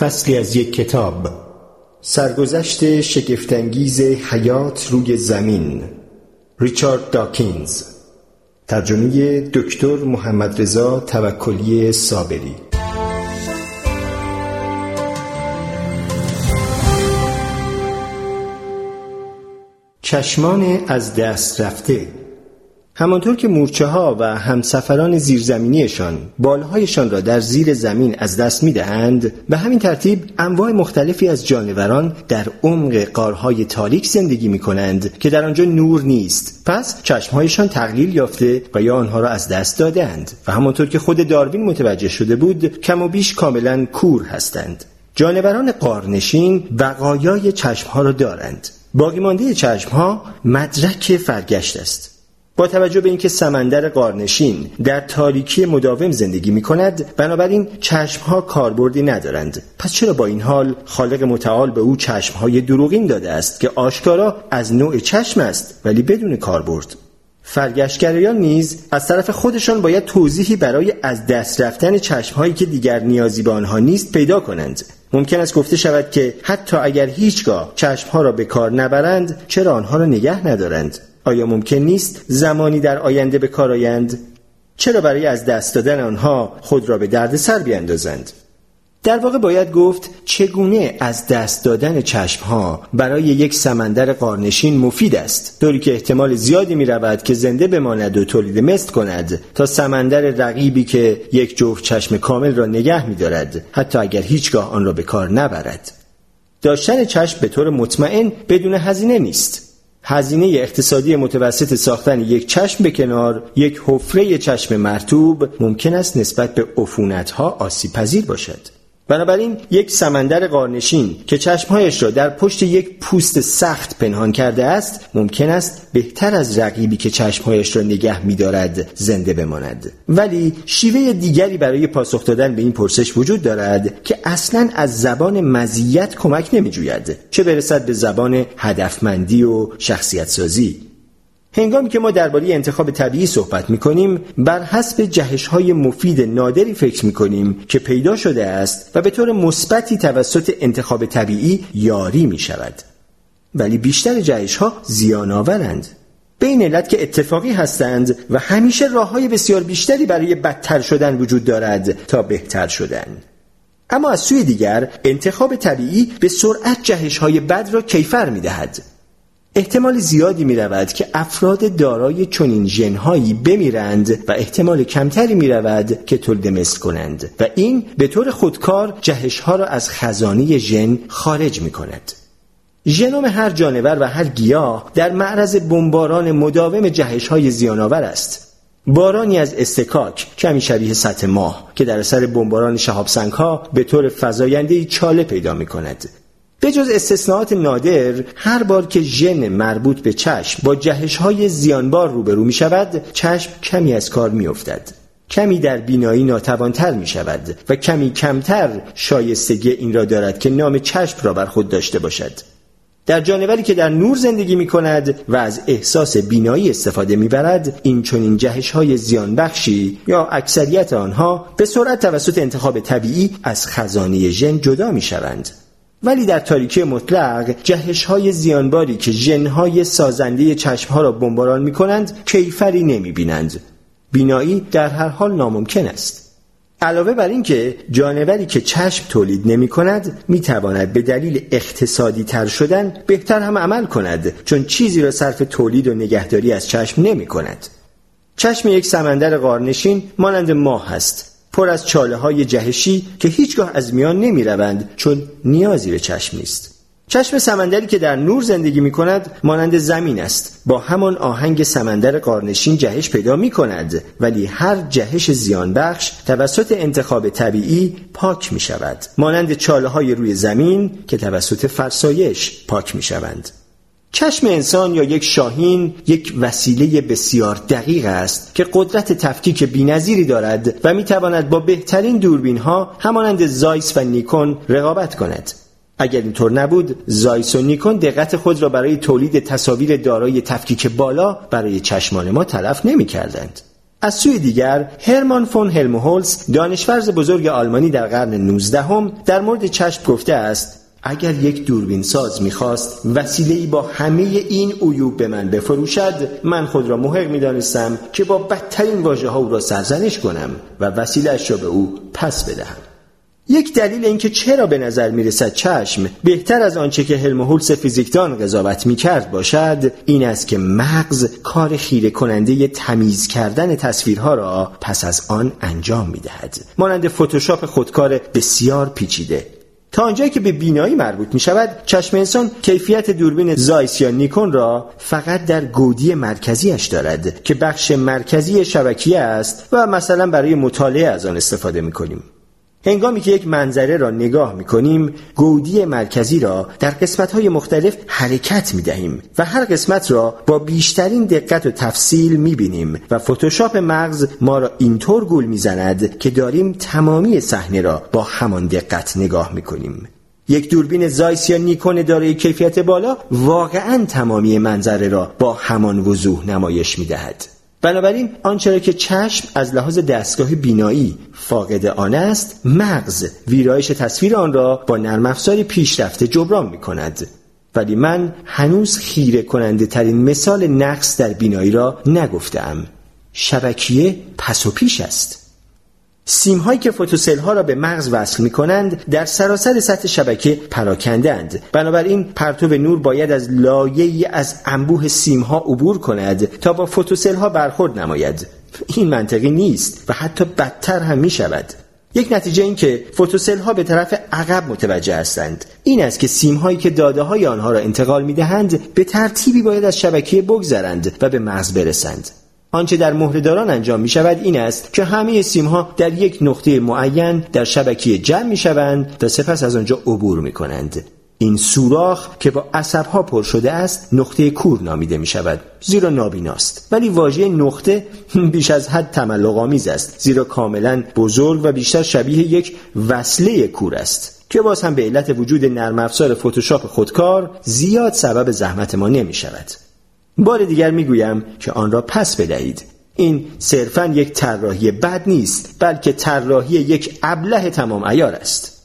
فصلی از یک کتاب. سرگذشت شگفتانگیز حیات روی زمین. ریچارد داکینز. ترجمه دکتر محمد رضا توکلی صابری. چشمان از دست رفته. همانطور که مورچه ها و همسفران زیرزمینیشان بالهایشان را در زیر زمین از دست می دهند به همین ترتیب انواع مختلفی از جانوران در عمق قارهای تاریک زندگی می کنند که در آنجا نور نیست. پس چشمهایشان تقلیل یافته و یا آنها را از دست دادند و همانطور که خود داروین متوجه شده بود کم و بیش کاملا کور هستند. جانوران قارنشین بقایای چشمها را دارند. باقی مانده چشمها مدرک فرگشت است. با توجه به اینکه سمندر قارنشین در تاریکی مداوم زندگی می کند بنابراین چشمها کاربردی ندارند. پس چرا با این حال خالق متعال به او چشمهای دروغین داده است که آشکارا از نوع چشم است ولی بدون کاربرد؟ فرگشتگرایان نیز از طرف خودشان باید توضیحی برای از دست رفتن چشمهایی که دیگر نیازی به آنها نیست پیدا کنند. ممکن است گفته شود که حتی اگر هیچگاه چشمها را به کار نبرند چرا آنها را نگه ندارند؟ آیا ممکن نیست زمانی در آینده به کار آیند؟ چرا برای از دست دادن آنها خود را به درد سر بیندازند در واقع باید گفت چگونه از دست دادن چشم ها برای یک سمندر قارنشین مفید است. طوری که احتمال زیادی می رود که زنده بماند و تولید مثل کند تا سمندر رقیبی که یک جفت چشم کامل را نگه می دارد حتی اگر هیچگاه آن را به کار نبرد. داشتن چشم به طور مطمئن بدون هزینه نیست. هزینه اقتصادی متوسط ساختن یک چشم به کنار یک حفره چشم مرتوب ممکن است نسبت به ها آسیب پذیر باشد. بنابراین یک سمندر قارنشین که چشمهایش را در پشت یک پوست سخت پنهان کرده است ممکن است بهتر از رقیبی که چشمهایش را نگه می‌دارد زنده بماند. ولی شیوه دیگری برای پاسخ دادن به این پرسش وجود دارد که اصلا از زبان مزیت کمک نمیجوید چه برسد به زبان هدفمندی و شخصیت سازی هنگامی که ما درباره انتخاب طبیعی صحبت می کنیم بر حسب جهش های مفید نادری فکر می کنیم که پیدا شده است و به طور مثبتی توسط انتخاب طبیعی یاری می شود ولی بیشتر جهش ها زیان آورند به این علت که اتفاقی هستند و همیشه راه های بسیار بیشتری برای بدتر شدن وجود دارد تا بهتر شدن. اما از سوی دیگر انتخاب طبیعی به سرعت جهش های بد را کیفر می دهد احتمال زیادی می رود که افراد دارای چنین ژنهایی بمیرند و احتمال کمتری می رود که تولد مثل کنند و این به طور خودکار جهشها را از خزانه ژن خارج می کند. ژنوم هر جانور و هر گیاه در معرض بمباران مداوم جهش های زیانآور است. بارانی از استکاک کمی شبیه سطح ماه که در اثر بمباران شهاب ها به طور فزاینده چاله پیدا می کند به جز استثناءات نادر هر بار که ژن مربوط به چشم با جهش های زیانبار روبرو می شود چشم کمی از کار می افتد. کمی در بینایی ناتوانتر می شود و کمی کمتر شایستگی این را دارد که نام چشم را بر خود داشته باشد در جانوری که در نور زندگی می کند و از احساس بینایی استفاده می برد این چنین جهش های زیان بخشی یا اکثریت آنها به سرعت توسط انتخاب طبیعی از خزانه ژن جدا می شوند ولی در تاریکی مطلق جهش های زیانباری که ژنهای سازنده چشم ها را بمباران می کنند کیفری نمی بینند. بینایی در هر حال ناممکن است. علاوه بر اینکه جانوری که چشم تولید نمی کند می تواند به دلیل اقتصادی تر شدن بهتر هم عمل کند چون چیزی را صرف تولید و نگهداری از چشم نمی کند. چشم یک سمندر قارنشین مانند ماه است پر از چاله های جهشی که هیچگاه از میان نمی روند چون نیازی به چشم نیست. چشم سمندری که در نور زندگی می کند مانند زمین است. با همان آهنگ سمندر قارنشین جهش پیدا می کند ولی هر جهش زیان بخش توسط انتخاب طبیعی پاک می شود مانند چاله های روی زمین که توسط فرسایش پاک می شوند چشم انسان یا یک شاهین یک وسیله بسیار دقیق است که قدرت تفکیک بینظیری دارد و می‌تواند با بهترین دوربین ها همانند زایس و نیکون رقابت کند اگر اینطور نبود زایس و نیکون دقت خود را برای تولید تصاویر دارای تفکیک بالا برای چشمان ما تلف نمی کردند. از سوی دیگر هرمان فون هلمهولز دانشورز بزرگ آلمانی در قرن 19 هم در مورد چشم گفته است اگر یک دوربین ساز می‌خواست وسیله با همه این عیوب به من بفروشد من خود را محق می‌دانستم که با بدترین واژه ها او را سرزنش کنم و وسیلهاش را به او پس بدهم. یک دلیل اینکه چرا به نظر می‌رسد چشم بهتر از آنچه که هلمهولس فیزیکدان قضاوت می‌کرد باشد این است که مغز کار خیره کننده تمیز کردن تصویرها را پس از آن انجام می‌دهد. مانند فتوشاپ خودکار بسیار پیچیده. تا آنجایی که به بینایی مربوط می شود چشم انسان کیفیت دوربین زایس یا نیکون را فقط در گودی مرکزیش دارد که بخش مرکزی شبکیه است و مثلا برای مطالعه از آن استفاده می کنیم هنگامی که یک منظره را نگاه می کنیم گودی مرکزی را در قسمت های مختلف حرکت می دهیم و هر قسمت را با بیشترین دقت و تفصیل می بینیم و فتوشاپ مغز ما را اینطور گول می زند که داریم تمامی صحنه را با همان دقت نگاه می کنیم یک دوربین زایس یا نیکون دارای کیفیت بالا واقعا تمامی منظره را با همان وضوح نمایش می دهد. بنابراین آنچه که چشم از لحاظ دستگاه بینایی فاقد آن است مغز ویرایش تصویر آن را با نرم افزاری پیشرفته جبران می کند ولی من هنوز خیره کننده ترین مثال نقص در بینایی را نگفتم شبکیه پس و پیش است. سیم هایی که فوتوسل ها را به مغز وصل می کنند در سراسر سطح شبکه پراکندند. بنابراین پرتو نور باید از لایه از انبوه سیم ها عبور کند تا با فوتوسل ها برخورد نماید. این منطقی نیست و حتی بدتر هم می شود یک نتیجه این که فوتوسل ها به طرف عقب متوجه هستند. این است که سیم هایی که داده های آنها را انتقال می دهند به ترتیبی باید از شبکه بگذرند و به مغز برسند. آنچه در مهرهداران انجام می شود این است که همه سیم ها در یک نقطه معین در شبکه جمع می شوند و سپس از آنجا عبور می کنند. این سوراخ که با ها پر شده است نقطه کور نامیده می شود زیرا نابیناست ولی واژه نقطه بیش از حد تملق آمیز است زیرا کاملا بزرگ و بیشتر شبیه یک وصله کور است که باز هم به علت وجود نرم افزار فتوشاپ خودکار زیاد سبب زحمت ما نمی شود بار دیگر می‌گویم که آن را پس بدهید. این صرفا یک طراحی بد نیست بلکه طراحی یک ابله تمام ایار است.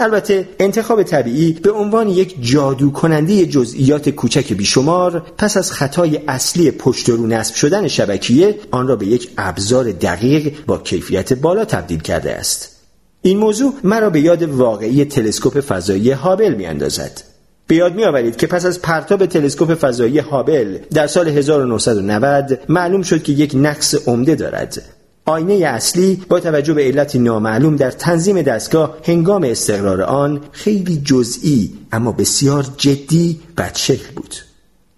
البته انتخاب طبیعی به عنوان یک جادو کننده جزئیات کوچک بیشمار پس از خطای اصلی پشت رو نصب شدن شبکیه آن را به یک ابزار دقیق با کیفیت بالا تبدیل کرده است. این موضوع مرا به یاد واقعی تلسکوپ فضایی هابل میاندازد. به یاد می آورید که پس از پرتاب تلسکوپ فضایی هابل در سال 1990 معلوم شد که یک نقص عمده دارد. آینه اصلی با توجه به علتی نامعلوم در تنظیم دستگاه هنگام استقرار آن خیلی جزئی اما بسیار جدی بدشکل بود.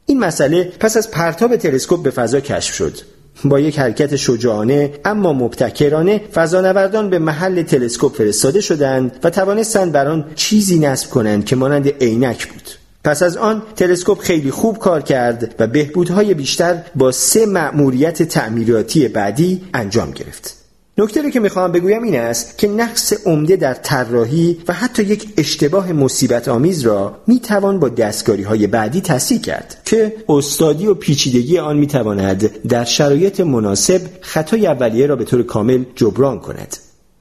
این مسئله پس از پرتاب تلسکوپ به فضا کشف شد. با یک حرکت شجاعانه اما مبتکرانه فضانوردان به محل تلسکوپ فرستاده شدند و توانستند بر آن چیزی نصب کنند که مانند عینک بود. پس از آن تلسکوپ خیلی خوب کار کرد و بهبودهای بیشتر با سه مأموریت تعمیراتی بعدی انجام گرفت. نکته که می‌خواهم بگویم این است که نقص عمده در طراحی و حتی یک اشتباه مصیبت آمیز را می‌توان با دستگاری های بعدی تصحیح کرد که استادی و پیچیدگی آن می‌تواند در شرایط مناسب خطای اولیه را به طور کامل جبران کند.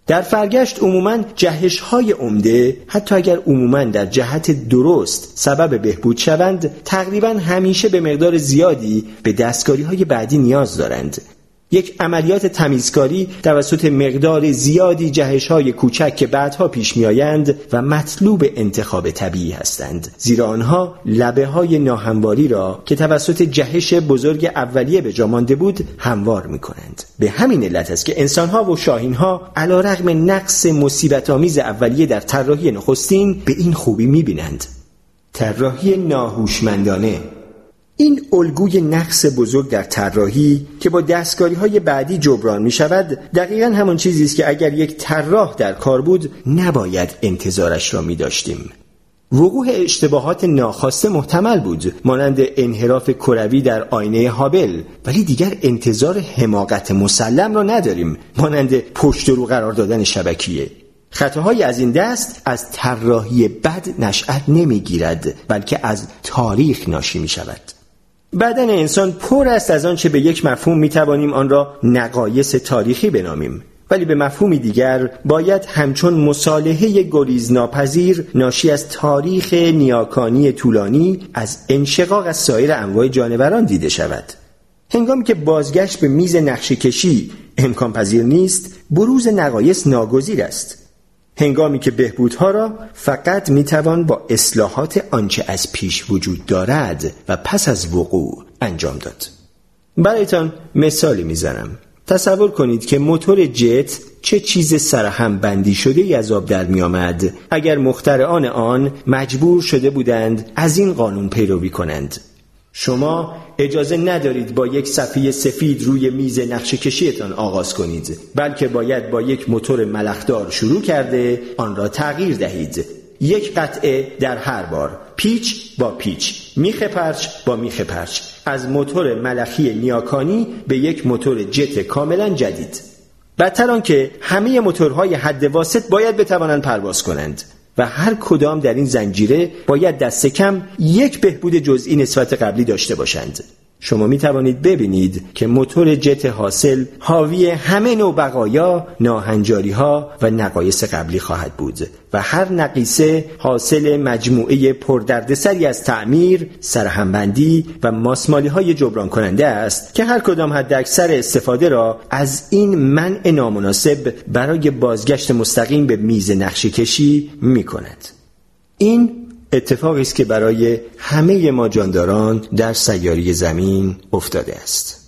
در فرگشت عموما جهش های عمده حتی اگر عموما در جهت درست سبب بهبود شوند تقریبا همیشه به مقدار زیادی به دستکاری های بعدی نیاز دارند. یک عملیات تمیزکاری توسط مقدار زیادی جهش های کوچک که بعدها پیش میآیند و مطلوب انتخاب طبیعی هستند. زیرا آنها لبه های ناهمواری را که توسط جهش بزرگ اولیه به جا مانده بود هموار می کنند به همین علت است که انسانها و شاهینها علا رغم نقص مصیبت آمیز اولیه در طراحی نخستین به این خوبی می بینند طراحی ناهوشمندانه این الگوی نقص بزرگ در طراحی که با دستکاری های بعدی جبران می شود دقیقا همون چیزی است که اگر یک طراح در کار بود نباید انتظارش را می داشتیم. وقوع اشتباهات ناخواسته محتمل بود مانند انحراف کروی در آینه هابل ولی دیگر انتظار حماقت مسلم را نداریم مانند پشت رو قرار دادن شبکیه خطاهای از این دست از طراحی بد نشأت نمی‌گیرد بلکه از تاریخ ناشی می شود بدن انسان پر است از آنچه به یک مفهوم می‌توانیم آن را نقایص تاریخی بنامیم. ولی به مفهومی دیگر باید همچون مصالحه گریز ناپذیر ناشی از تاریخ نیاکانی طولانی از انشقاق از سایر انواع جانوران دیده شود. هنگامی که بازگشت به میز نقشه کشی امکان پذیر نیست بروز نقایص ناگزیر است. هنگامی که بهبودها را فقط می‌توان با اصلاحات آنچه از پیش وجود دارد و پس از وقوع انجام داد. برایتان مثالی می‌زنم. تصور کنید که موتور جت چه چیز سرهم بندی شده ای از آب در می آمد اگر مخترعان آن مجبور شده بودند از این قانون پیروی کنند. شما اجازه ندارید با یک صفحه سفید روی میز نقشه کشیتان آغاز کنید بلکه باید با یک موتور ملخدار شروع کرده آن را تغییر دهید. یک قطعه در هر بار پیچ با پیچ میخ پرچ با میخ پرچ. از موتور ملخی نیاکانی به یک موتور جت کاملا جدید. بدتر آنکه همه موتورهای حد واسط باید بتوانند پرواز کنند. و هر کدام در این زنجیره باید دست کم یک بهبود جزئی نسبت قبلی داشته باشند. شما می توانید ببینید که موتور جت حاصل حاوی همه نوع بقایا، ناهنجاری ها و نقایص قبلی خواهد بود و هر نقیصه حاصل مجموعه پردردسری از تعمیر، سرهمبندی و ماسمالی های جبران کننده است که هر کدام حد اکثر استفاده را از این منع نامناسب برای بازگشت مستقیم به میز نقشه کشی می کند. این اتفاقی است که برای همه ما جانداران در سیاری زمین افتاده است.